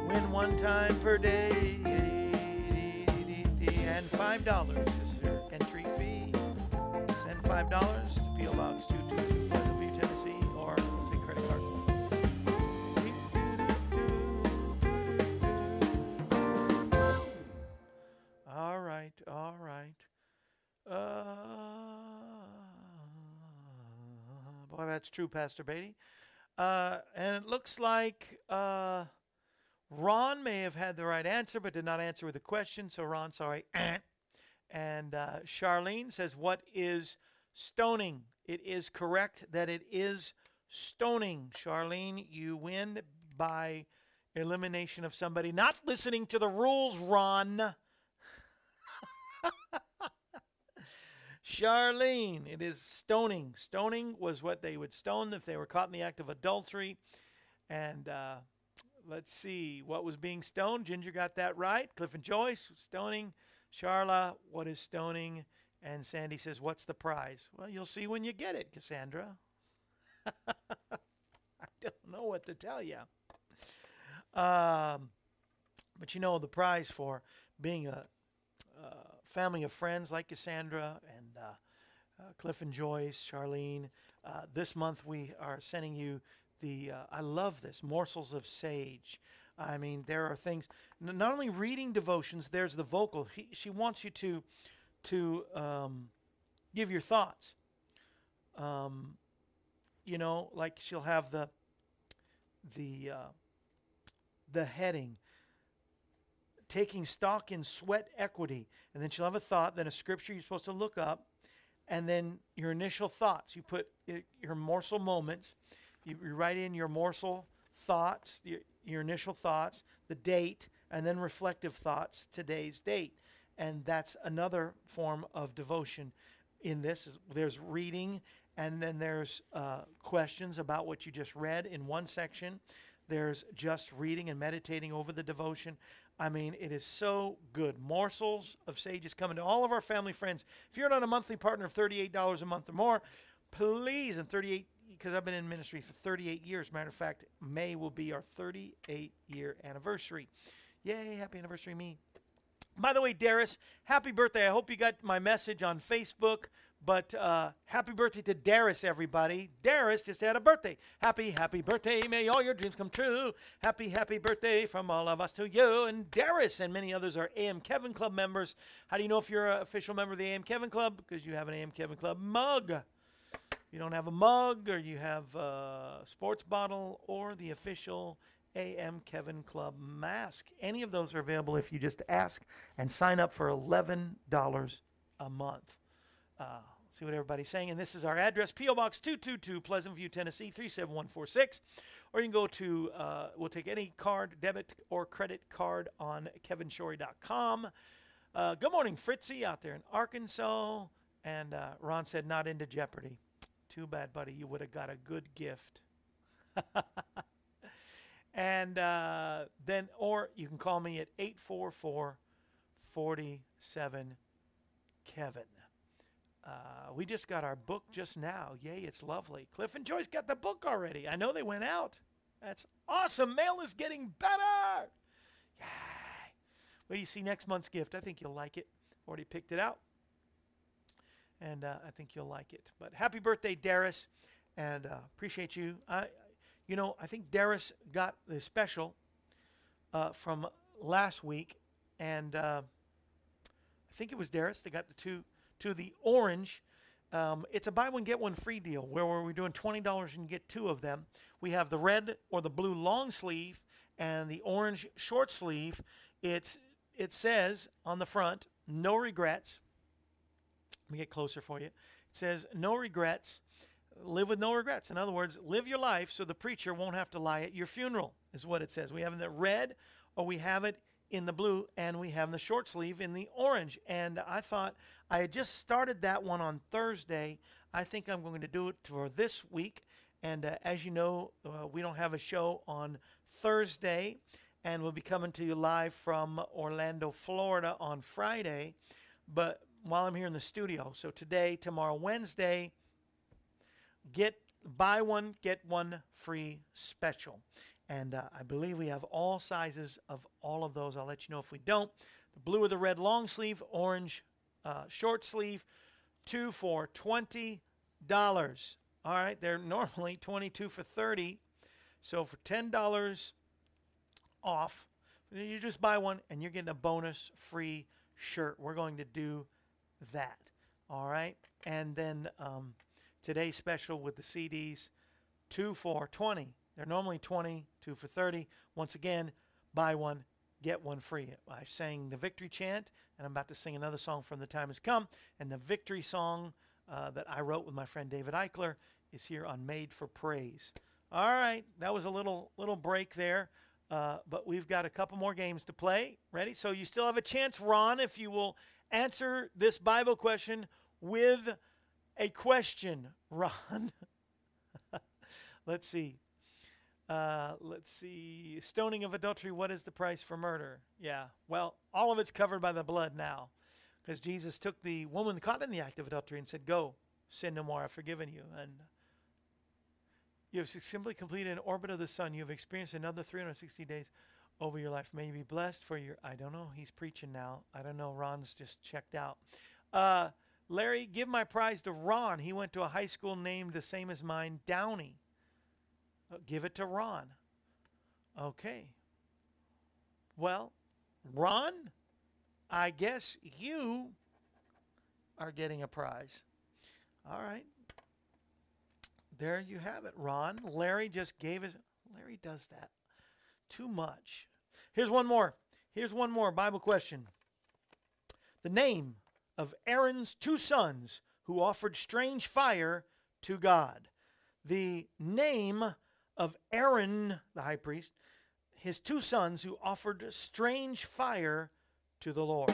win one time per day. And $5 is your entry fee. Send $5 to P.O. Box 222 boy, that's true, Pastor Beatty. Uh, and it looks like uh, Ron may have had the right answer, but did not answer with a question. So, Ron, sorry. [clears throat] And uh, Charlene says, What is stoning? It is correct that it is stoning. Charlene, you win by elimination of somebody not listening to the rules, Ron. [laughs] Charlene, it is stoning. Stoning was what they would stone if they were caught in the act of adultery. And uh, let's see what was being stoned. Ginger got that right. Cliff and Joyce, stoning. Charla, what is stoning? And Sandy says, What's the prize? Well, you'll see when you get it, Cassandra. [laughs] I don't know what to tell you. Um, but you know, the prize for being a, uh, family of friends like Cassandra and uh, uh, Cliff and Joyce, Charlene. Uh, this month we are sending you the, uh, I love this, morsels of sage. I mean, there are things, n- not only reading devotions, there's the vocal. He, she wants you to, to um, give your thoughts. Um, you know, like she'll have the, the, uh, the heading taking stock in sweat equity. And then she'll have a thought, then a scripture you're supposed to look up, and then your initial thoughts. You put your morsel moments, you, write in your morsel thoughts, your, your initial thoughts, the date, and then reflective thoughts, today's date. And that's another form of devotion in this. There's reading, and then there's uh, questions about what you just read in one section. There's just reading and meditating over the devotion. I mean, it is so good. Morsels of Sage is coming to all of our family friends. If you're not a monthly partner of $38 a month or more, please, and 38, because I've been in ministry for 38 years. Matter of fact, May will be our 38 year anniversary. Yay, happy anniversary, me. By the way, Darius, happy birthday. I hope you got my message on Facebook. But uh, happy birthday to Darius, everybody. Darius just had a birthday. Happy, happy birthday. May all your dreams come true. Happy, happy birthday from all of us to you. And Darius and many others are AM Kevin Club members. How do you know if you're an official member of the AM Kevin Club? Because you have an AM Kevin Club mug. If you don't have a mug or you have a sports bottle or the official AM Kevin Club mask, any of those are available if you just ask and sign up for $11 a month. Uh, see what everybody's saying. And this is our address P.O. Box 222, Pleasant View, Tennessee 37146. Or you can go to, uh, we'll take any card, debit or credit card on kevinshorey.com. Uh, good morning, Fritzy, out there in Arkansas. And uh, Ron said, not into Jeopardy. Too bad, buddy. You would have got a good gift. [laughs] and uh, then, or you can call me at 844 47 Kevin. Uh, we just got our book just now. Yay, it's lovely. Cliff and Joyce got the book already. I know they went out. That's awesome. Mail is getting better. Yay. Wait do you see next month's gift? I think you'll like it. Already picked it out. And uh, I think you'll like it. But happy birthday, Darius. And uh, appreciate you. I, you know, I think Darius got the special uh, from last week. And uh, I think it was Darius that got the two to the orange. Um, it's a buy one get one free deal where we're doing twenty dollars and you get two of them. We have the red or the blue long sleeve and the orange short sleeve. It's it says on the front, no regrets. Let me get closer for you. It says no regrets. Live with no regrets. In other words, live your life so the preacher won't have to lie at your funeral, is what it says. We have the red or we have it in the blue and we have the short sleeve in the orange. And I thought I had just started that one on Thursday. I think I'm going to do it for this week. And uh, as you know, uh, we don't have a show on Thursday, and we'll be coming to you live from Orlando, Florida on Friday. But while I'm here in the studio, so today, tomorrow, Wednesday, get buy one get one free special and uh, i believe we have all sizes of all of those. I'll let you know if we don't. The blue or the red long sleeve orange uh, short sleeve two for $20 all right they're [laughs] normally 22 for 30 so for $10 off you just buy one and you're getting a bonus free shirt. We're going to do that. All right and then um, today's special with the CDs, two for 20. They're normally 20, two for 30. Once again, buy one, get one free. I sang the victory chant, and I'm about to sing another song from The Time Has Come. And the victory song uh, that I wrote with my friend David Eichler is here on Made for Praise. All right, that was a little little break there. Uh, but we've got a couple more games to play. Ready? So you still have a chance, Ron, if you will answer this Bible question with a question, [laughs] Ron. let's see. Uh, let's see. Stoning of adultery, what is the price for murder? Yeah. Well, all of it's covered by the blood now. Because Jesus took the woman caught in the act of adultery and said, Go, sin no more, I've forgiven you. And you have simply completed an orbit of the sun. You have experienced another 360 days over your life. May you be blessed for your. I don't know. He's preaching now. I don't know. Ron's just checked out. Uh, Larry, give my prize to Ron. He went to a high school named the same as mine, Downey. Give it to Ron. Okay. Well, Ron, I guess you are getting a prize. All right. There you have it, Ron. Larry just gave us. Larry does that too much. Here's one more. Here's one more Bible question. The name of Aaron's two sons who offered strange fire to God. The name of Aaron, the high priest, his two sons who offered strange fire to the Lord.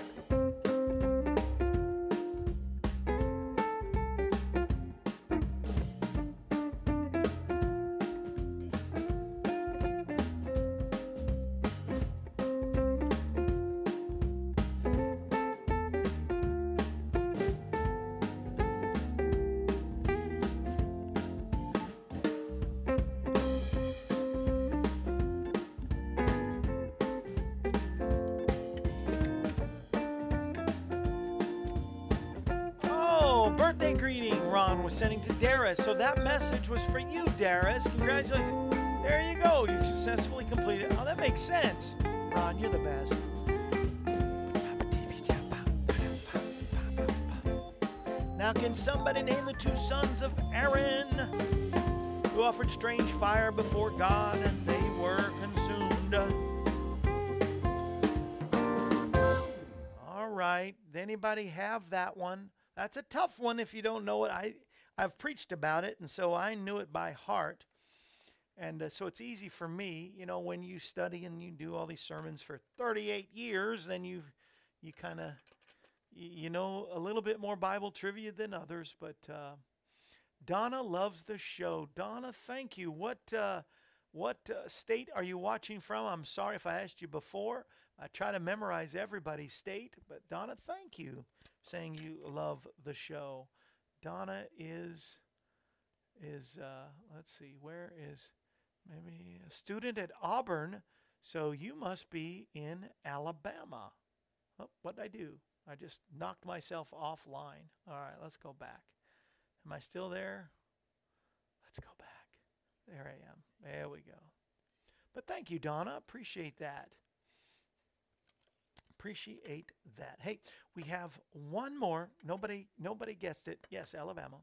Was sending to Darius. So that message was for you, Darius. Congratulations. There you go. You successfully completed. Oh, that makes sense. Ron, you're the best. Now, can somebody name the two sons of Aaron who offered strange fire before God and they were consumed? All right. Anybody have that one? That's a tough one if you don't know it. I I've preached about it, and so I knew it by heart. And uh, so it's easy for me, you know, when you study and you do all these sermons for 38 years, then you you kind of you know a little bit more Bible trivia than others. But uh, Donna loves the show. Donna, thank you. What uh, what uh, state are you watching from? I'm sorry if I asked you before. I try to memorize everybody's state, but Donna, thank you saying you love the show. Donna is is uh, let's see, where is maybe a student at Auburn? So you must be in Alabama. Oh, what did I do? I just knocked myself offline. All right, let's go back. Am I still there? Let's go back. There I am. There we go. But thank you, Donna. Appreciate that. Appreciate that. Hey, we have one more. Nobody nobody guessed it. Yes, Alabama.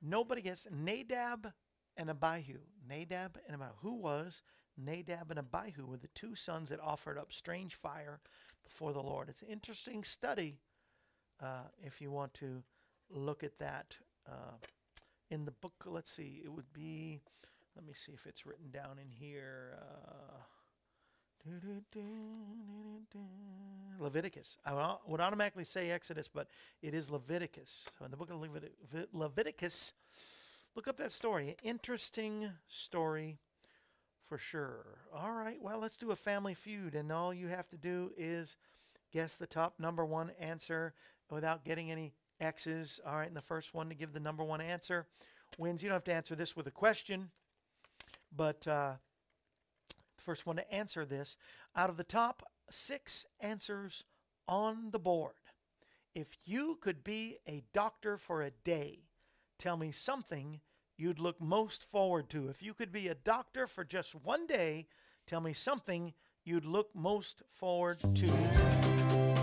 Nobody guessed Nadab and Abihu. Nadab and Abihu. Who was Nadab and Abihu were the two sons that offered up strange fire before the Lord. It's an interesting study uh, if you want to look at that uh, in the book. Let's see, it would be, let me see if it's written down in here. Uh, Leviticus. I would automatically say Exodus, but it is Leviticus. So in the book of Levit- Leviticus, look up that story. Interesting story for sure. All right, well, let's do a family feud, and all you have to do is guess the top number one answer without getting any X's. All right, and the first one to give the number one answer wins. You don't have to answer this with a question, but uh, first one to answer this out of the top six answers on the board. If you could be a doctor for a day, tell me something you'd look most forward to. If you could be a doctor for just one day, tell me something you'd look most forward to.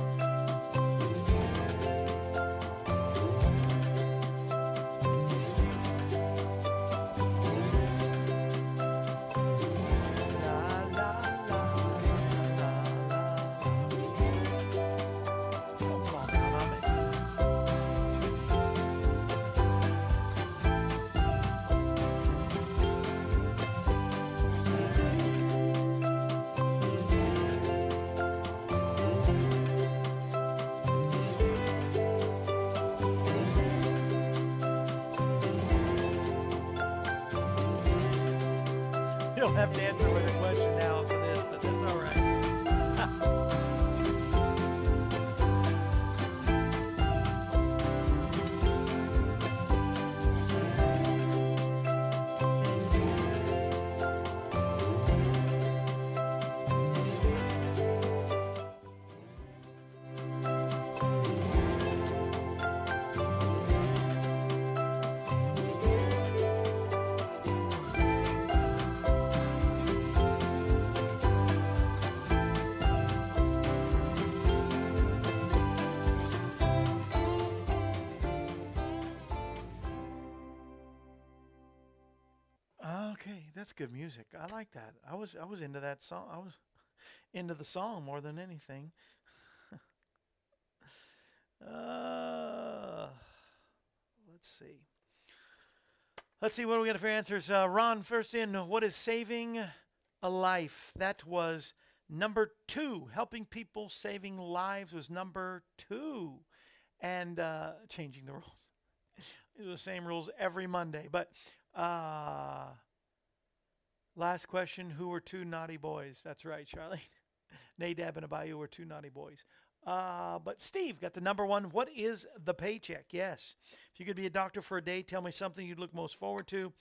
That's good music. I like that. I was I was into that song. I was [laughs] into the song more than anything. [laughs] uh, let's see. Let's see what do we got for answers. Uh, Ron, first in, what is saving a life? That was number two. Helping people, saving lives was number two, and uh, changing the [laughs] rules. The same rules every Monday, but uh, last question Who were two naughty boys? That's right, Charlie. [laughs] Nadab and Abihu were two naughty boys. Uh, but Steve got the number one. What is the paycheck? Yes. If you could be a doctor for a day, tell me something you'd look most forward to.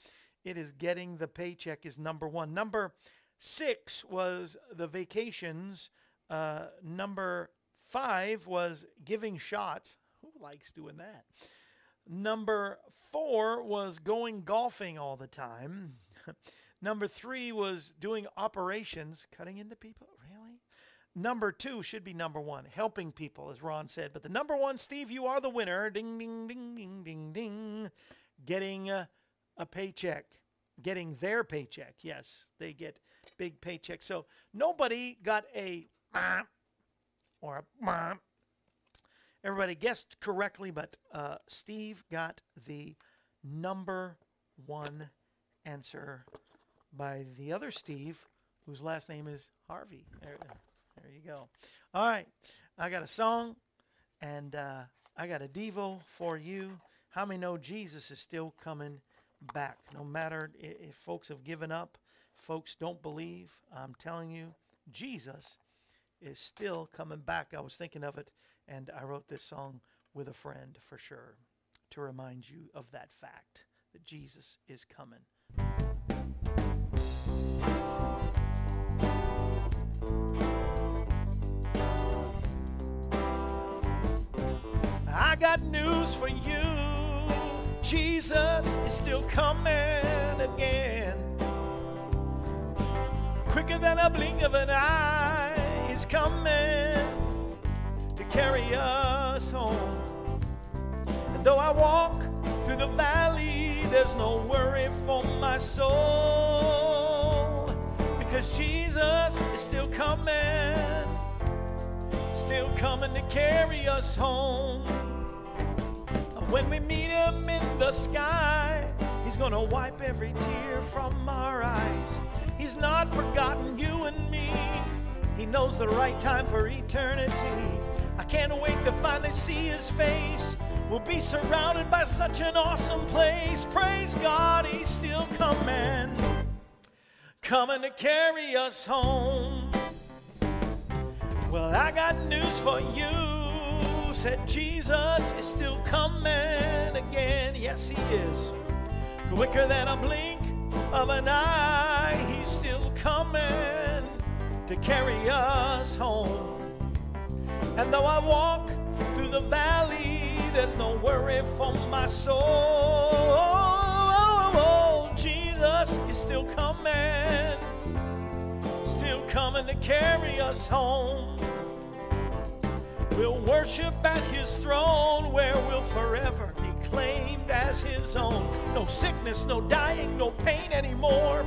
It is getting the paycheck is number one. Number six was the vacations. Uh, number five was giving shots. [laughs] Who likes doing that? Number four was going golfing all the time. [laughs] Number three was doing operations, cutting into people. Really? Number two should be number one, helping people, as Ron said. But the number one, Steve, you are the winner. Ding, ding, ding, ding, ding, ding. Getting a, a paycheck, getting their paycheck. Yes, they get big paychecks. So nobody got a or a Everybody guessed correctly, but uh, Steve got the number one answer by the other Steve, whose last name is Harvey. There, there you go. All right, I got a song, and uh, I got a Devo for you. How many know Jesus is still coming back? No matter if folks have given up, folks don't believe, I'm telling you, Jesus is still coming back. I was thinking of it, and I wrote this song with a friend for sure to remind you of that fact that Jesus is coming. Got news for you. Jesus is still coming again. Quicker than a blink of an eye, he's coming to carry us home. And though I walk through the valley, there's no worry for my soul. Because Jesus is still coming, still coming to carry us home. When we meet him in the sky, he's gonna wipe every tear from our eyes. He's not forgotten you and me. He knows the right time for eternity. I can't wait to finally see his face. We'll be surrounded by such an awesome place. Praise God, he's still coming. Coming to carry us home. Well, I got news for you. Said Jesus is still coming again. Yes, he is. Quicker than a blink of an eye, he's still coming to carry us home. And though I walk through the valley, there's no worry for my soul. Jesus is still coming, still coming to carry us home. We'll worship at his throne where we'll forever be claimed as his own. No sickness, no dying, no pain anymore.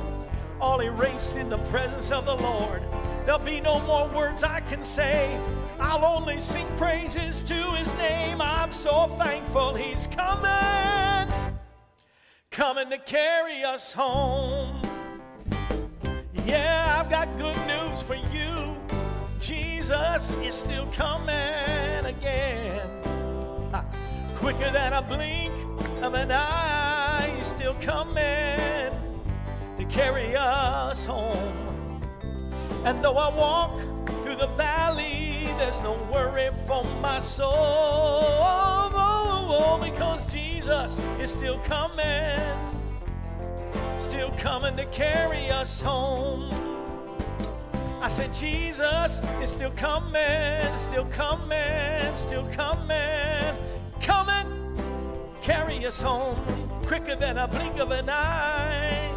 All erased in the presence of the Lord. There'll be no more words I can say. I'll only sing praises to his name. I'm so thankful he's coming, coming to carry us home. Yeah, Jesus is still coming again. Quicker than a blink of an eye, he's still coming to carry us home. And though I walk through the valley, there's no worry for my soul oh, because Jesus is still coming, still coming to carry us home. I said, Jesus is still coming, still coming, still coming, coming, carry us home quicker than a blink of an eye.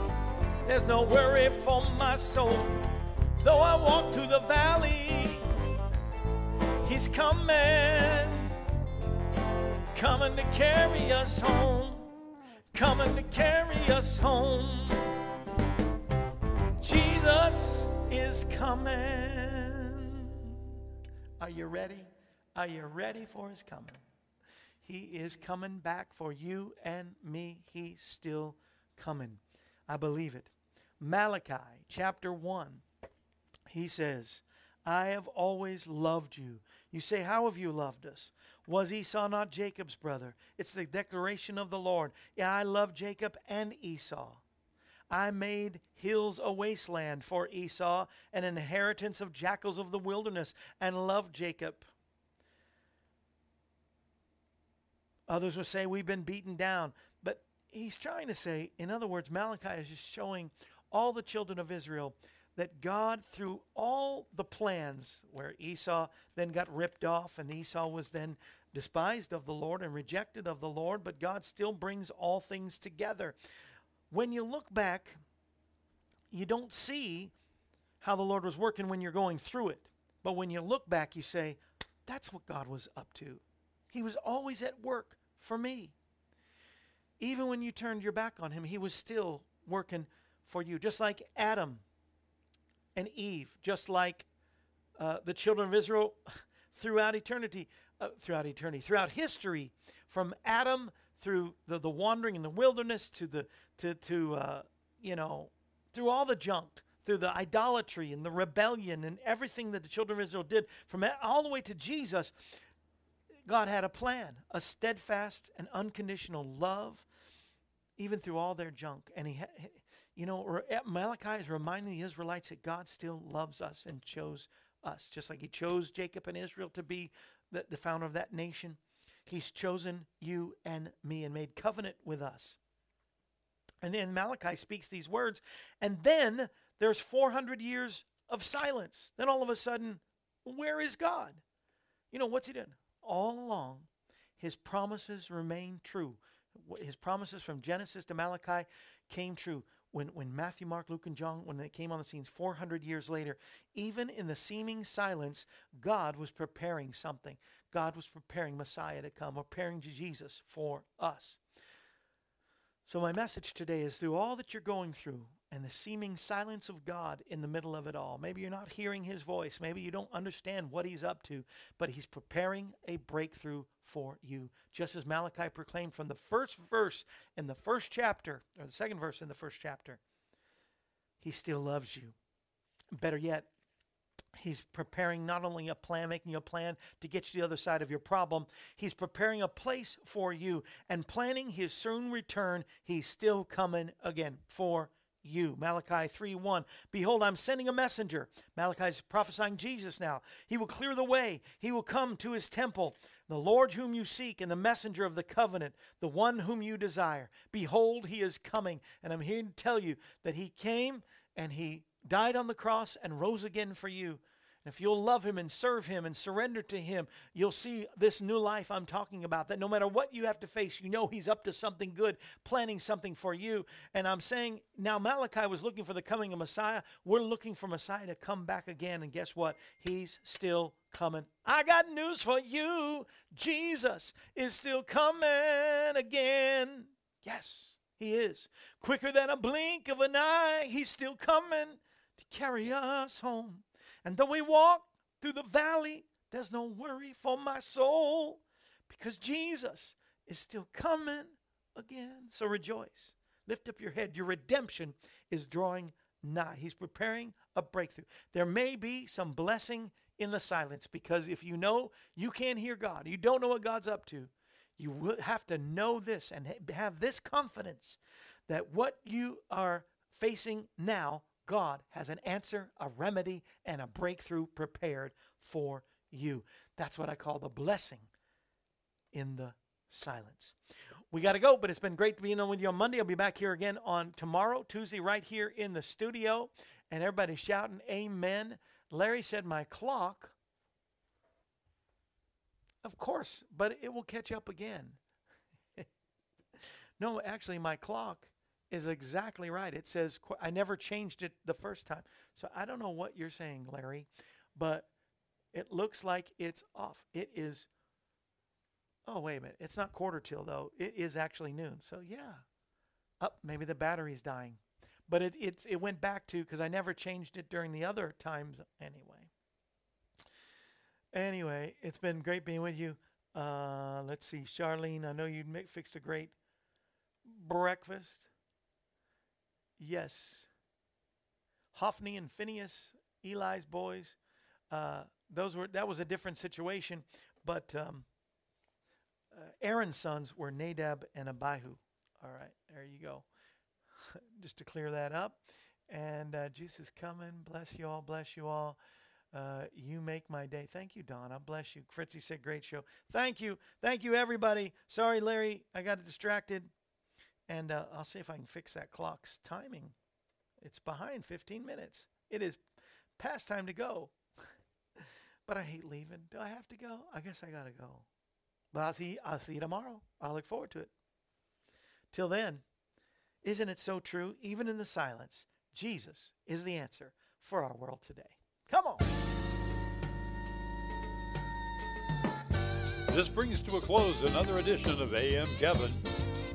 There's no worry for my soul. Though I walk through the valley, He's coming, coming to carry us home, coming to carry us home. Is coming. Are you ready? Are you ready for his coming? He is coming back for you and me. He's still coming. I believe it. Malachi chapter 1, he says, I have always loved you. You say, How have you loved us? Was Esau not Jacob's brother? It's the declaration of the Lord. Yeah, I love Jacob and Esau. I made hills a wasteland for Esau, an inheritance of jackals of the wilderness, and loved Jacob. Others will say we've been beaten down. But he's trying to say, in other words, Malachi is just showing all the children of Israel that God, through all the plans where Esau then got ripped off and Esau was then despised of the Lord and rejected of the Lord, but God still brings all things together. When you look back, you don't see how the Lord was working when you're going through it. But when you look back, you say, that's what God was up to. He was always at work for me. Even when you turned your back on him, he was still working for you. Just like Adam and Eve, just like uh, the children of Israel [laughs] throughout eternity, uh, throughout eternity, throughout history, from Adam through the, the wandering in the wilderness to the to to uh, you know through all the junk, through the idolatry and the rebellion and everything that the children of Israel did, from all the way to Jesus. God had a plan, a steadfast and unconditional love, even through all their junk. And he, ha- you know, re- Malachi is reminding the Israelites that God still loves us and chose us, just like He chose Jacob and Israel to be the, the founder of that nation. He's chosen you and me and made covenant with us. And then Malachi speaks these words, and then there's 400 years of silence. Then all of a sudden, where is God? You know, what's He done? All along, His promises remain true. His promises from Genesis to Malachi came true. When, when Matthew, Mark, Luke, and John, when they came on the scenes 400 years later, even in the seeming silence, God was preparing something. God was preparing Messiah to come, preparing Jesus for us. So, my message today is through all that you're going through and the seeming silence of God in the middle of it all. Maybe you're not hearing his voice. Maybe you don't understand what he's up to, but he's preparing a breakthrough for you. Just as Malachi proclaimed from the first verse in the first chapter, or the second verse in the first chapter, he still loves you. Better yet, He's preparing not only a plan, making a plan to get you to the other side of your problem, he's preparing a place for you and planning his soon return. He's still coming again for you. Malachi 3 1. Behold, I'm sending a messenger. Malachi's prophesying Jesus now. He will clear the way, he will come to his temple. The Lord whom you seek and the messenger of the covenant, the one whom you desire. Behold, he is coming. And I'm here to tell you that he came and he died on the cross and rose again for you. And if you'll love him and serve him and surrender to him, you'll see this new life I'm talking about. That no matter what you have to face, you know he's up to something good, planning something for you. And I'm saying now Malachi was looking for the coming of Messiah. We're looking for Messiah to come back again. And guess what? He's still coming. I got news for you. Jesus is still coming again. Yes, he is. Quicker than a blink of an eye, he's still coming to carry us home. And though we walk through the valley, there's no worry for my soul because Jesus is still coming again. So rejoice. Lift up your head. Your redemption is drawing nigh. He's preparing a breakthrough. There may be some blessing in the silence because if you know you can't hear God, you don't know what God's up to, you will have to know this and have this confidence that what you are facing now, God has an answer, a remedy, and a breakthrough prepared for you. That's what I call the blessing in the silence. We got to go, but it's been great being on with you on Monday. I'll be back here again on tomorrow, Tuesday, right here in the studio. And everybody shouting, Amen. Larry said, My clock. Of course, but it will catch up again. [laughs] no, actually, my clock is exactly right. It says, I never changed it the first time. So I don't know what you're saying, Larry, but it looks like it's off. It is, oh, wait a minute. It's not quarter till, though. It is actually noon. So yeah, up. maybe the battery's dying. But it, it's, it went back to, because I never changed it during the other times anyway. Anyway, it's been great being with you. Uh, let's see, Charlene, I know you fixed a great breakfast. Yes. Hophni and Phineas, Eli's boys. Uh, those were that was a different situation, but um, uh, Aaron's sons were Nadab and Abihu. All right, there you go. [laughs] Just to clear that up. And uh, Jesus coming. Bless you all. Bless you all. Uh, you make my day. Thank you, Donna. Bless you. Fritzy said, great show. Thank you. Thank you, everybody. Sorry, Larry. I got distracted. And uh, I'll see if I can fix that clock's timing. It's behind 15 minutes. It is past time to go. [laughs] but I hate leaving. Do I have to go? I guess I got to go. But I'll see, I'll see you tomorrow. I look forward to it. Till then, isn't it so true? Even in the silence, Jesus is the answer for our world today. Come on. This brings to a close another edition of AM Kevin.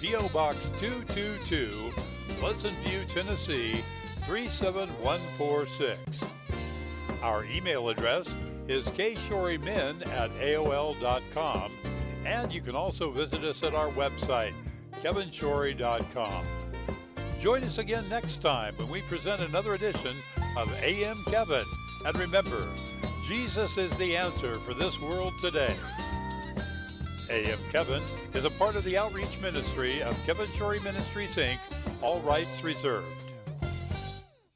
P.O. Box 222, Pleasant View, Tennessee 37146. Our email address is kshorymen at AOL.com, and you can also visit us at our website, kevinshorey.com. Join us again next time when we present another edition of AM Kevin. And remember, Jesus is the answer for this world today. AM Kevin is a part of the outreach ministry of Kevin Shorey Ministries, Inc., all rights reserved.